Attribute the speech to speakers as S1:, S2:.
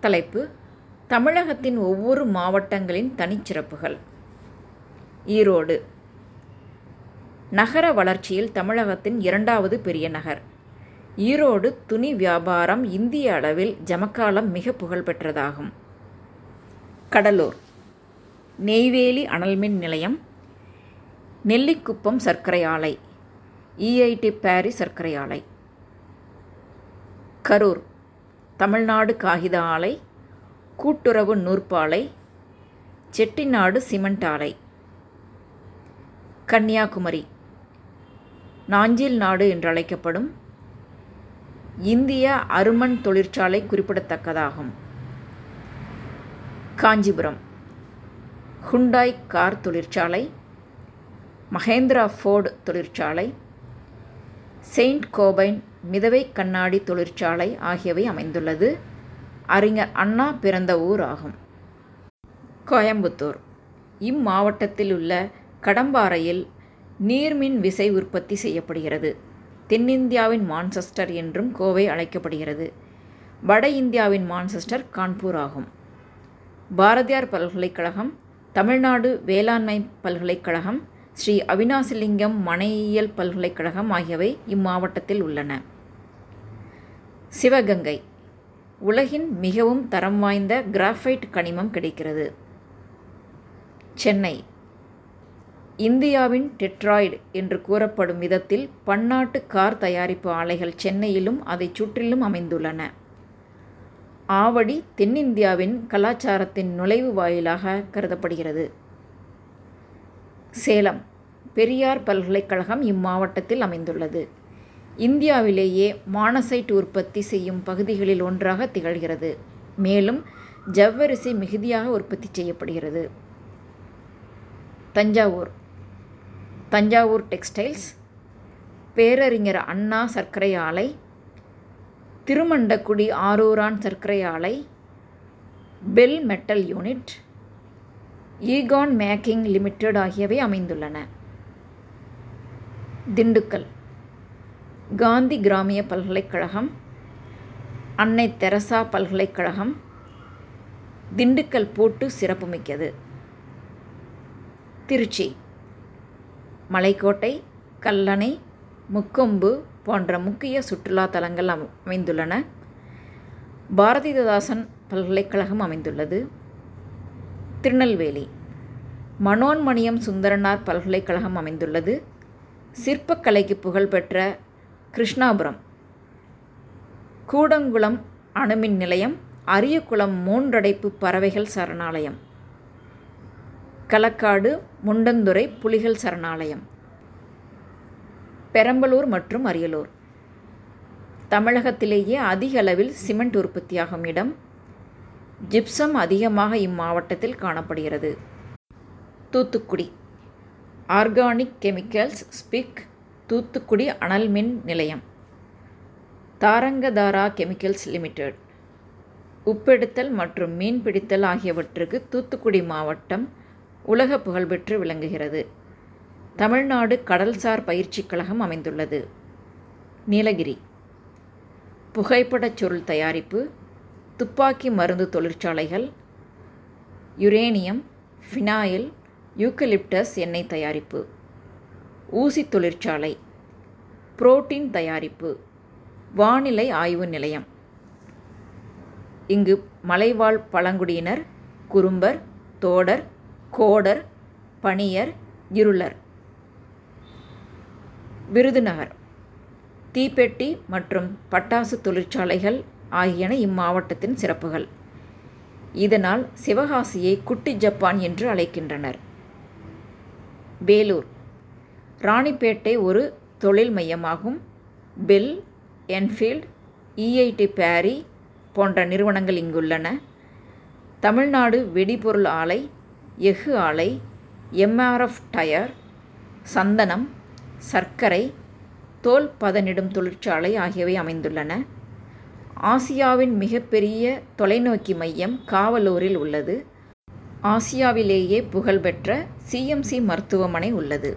S1: தலைப்பு தமிழகத்தின் ஒவ்வொரு மாவட்டங்களின் தனிச்சிறப்புகள். ஈரோடு. நகர வளர்ச்சியில் தமிழகத்தின் இரண்டாவது பெரிய நகர். ஈரோடு துணி வியாபாரம் இந்திய அளவில் ஜமக்காலம் மிக புகழ்பெற்றதாகும் கடலூர். நெய்வேலி அனல்மின் நிலையம். நெல்லிக்குப்பம் சர்க்கரை ஆலை. இஐடி பாரி சர்க்கரை ஆலை. கரூர். தமிழ்நாடு காகித ஆலை கூட்டுறவு நூற்பாலை செட்டிநாடு சிமெண்ட் ஆலை. கன்னியாகுமரி நாஞ்சில் நாடு என்றழைக்கப்படும் இந்திய அருமன் தொழிற்சாலை குறிப்பிடத்தக்கதாகும். காஞ்சிபுரம் ஹுண்டாய் கார் தொழிற்சாலை மகேந்திரா ஃபோர்டு தொழிற்சாலை செயின்ட் கோபைன் மிதவை கண்ணாடி தொழிற்சாலை ஆகியவை அமைந்துள்ளது. அறிஞர் அண்ணா பிறந்த ஊர் ஆகும். கோயம்புத்தூர். இம்மாவட்டத்தில் உள்ள கடம்பாறையில் நீர்மின் விசை உற்பத்தி செய்யப்படுகிறது. தென்னிந்தியாவின் மான்செஸ்டர் என்றும் கோவை அழைக்கப்படுகிறது. வட இந்தியாவின் மான்செஸ்டர் கான்பூர் ஆகும். பாரதியார் பல்கலைக்கழகம் தமிழ்நாடு வேளாண்மை பல்கலைக்கழகம் ஸ்ரீ அவினாசிலிங்கம் மனையியல் பல்கலைக்கழகம் ஆகியவை இம்மாவட்டத்தில் உள்ளன. சிவகங்கை. உலகின் மிகவும் தரம் வாய்ந்த கிராஃபைட் கனிமம் கிடைக்கிறது. சென்னை. இந்தியாவின் டெட்ராய்டு என்று கூறப்படும் விதத்தில் பன்னாட்டு கார் தயாரிப்பு ஆலைகள் சென்னையிலும் அதைச் சுற்றிலும் அமைந்துள்ளன. ஆவடி தென்னிந்தியாவின் கலாச்சாரத்தின் நுழைவு வாயிலாக கருதப்படுகிறது. சேலம் பெரியார் பல்கலைக்கழகம் இம்மாவட்டத்தில் அமைந்துள்ளது. இந்தியாவிலேயே மானசைட் உற்பத்தி செய்யும் பகுதிகளில் ஒன்றாக திகழ்கிறது. மேலும் ஜவ்வரிசி மிகுதியாக உற்பத்தி செய்யப்படுகிறது. தஞ்சாவூர் தஞ்சாவூர் டெக்ஸ்டைல்ஸ் பேரறிஞர் அண்ணா சர்க்கரை ஆலை திருமண்டக்குடி ஆரூரான் சர்க்கரை ஆலை பெல் மெட்டல் யூனிட் ஈகான் மேக்கிங் லிமிடெட் ஆகியவை அமைந்துள்ளன. திண்டுக்கல் காந்தி கிராமிய பல்கலைக்கழகம் அன்னை தெரசா பல்கலைக்கழகம் திண்டுக்கல் போட்டு சிறப்புமிக்கது. திருச்சி மலைக்கோட்டை கல்லணை முக்கொம்பு போன்ற முக்கிய சுற்றுலா தலங்கள் அமைந்துள்ளன. பாரதிதாசன் பல்கலைக்கழகம் அமைந்துள்ளது. திருநெல்வேலி. மனோன்மணியம் சுந்தரனார் பல்கலைக்கழகம் அமைந்துள்ளது. சிற்பக்கலைக்கு புகழ்பெற்ற கிருஷ்ணாபுரம். கூடங்குளம் அணுமின் நிலையம் அரியகுளம் மூன்றடைப்பு பறவைகள் சரணாலயம். களக்காடு முண்டந்துறை புலிகள் சரணாலயம். பெரம்பலூர் மற்றும் அரியலூர். தமிழகத்திலேயே அதிக அளவில் சிமெண்ட் உற்பத்தியாகும் இடம். ஜிப்சம் அதிகமாக இம்மாவட்டத்தில் காணப்படுகிறது. தூத்துக்குடி. ஆர்கானிக் கெமிக்கல்ஸ் ஸ்பிக் தூத்துக்குடி அனல் மின் நிலையம். Dharangadhara chemicals limited. உப்பெடுத்தல் மற்றும் மீன் பிடித்தல் ஆகியவற்றுக்கு தூத்துக்குடி மாவட்டம் உலக புகழ்பெற்று விளங்குகிறது. தமிழ்நாடு கடல்சார் பயிற்சிக் கழகம் அமைந்துள்ளது. நீலகிரி. புகைப்படச் சுருள் தயாரிப்பு துப்பாக்கி மருந்து தொழிற்சாலைகள் யுரேனியம் ஃபினாயில் யூக்கலிப்டஸ் எண்ணெய் தயாரிப்பு ஊசி தொழிற்சாலை புரோட்டீன் தயாரிப்பு வானிலை ஆய்வு நிலையம். இங்கு மலைவாழ் பழங்குடியினர் குறும்பர் தோடர் கோடர் பணியர் இருளர். விருதுநகர் தீப்பெட்டி மற்றும் பட்டாசு தொழிற்சாலைகள் ஆகியன இம்மாவட்டத்தின் சிறப்புகள். இதனால் சிவகாசியை குட்டி ஜப்பான் என்று அழைக்கின்றனர். வேலூர். ராணிப்பேட்டை ஒரு தொழில் மையமாகும். BHEL Enfield e EID Parry போன்ற நிறுவனங்கள் இங்குள்ளன. தமிழ்நாடு வெடிபொருள் ஆலை எஃகு ஆலை எம்ஆர்எஃப் டயர் சந்தனம் சர்க்கரை தோல் பதனிடும் தொழிற்சாலை ஆகியவை அமைந்துள்ளன. ஆசியாவின் மிகப்பெரிய தொலைநோக்கி மையம் காவலூரில் உள்ளது. ஆசியாவிலேயே புகழ்பெற்ற சிஎம்சி மருத்துவமனை உள்ளது.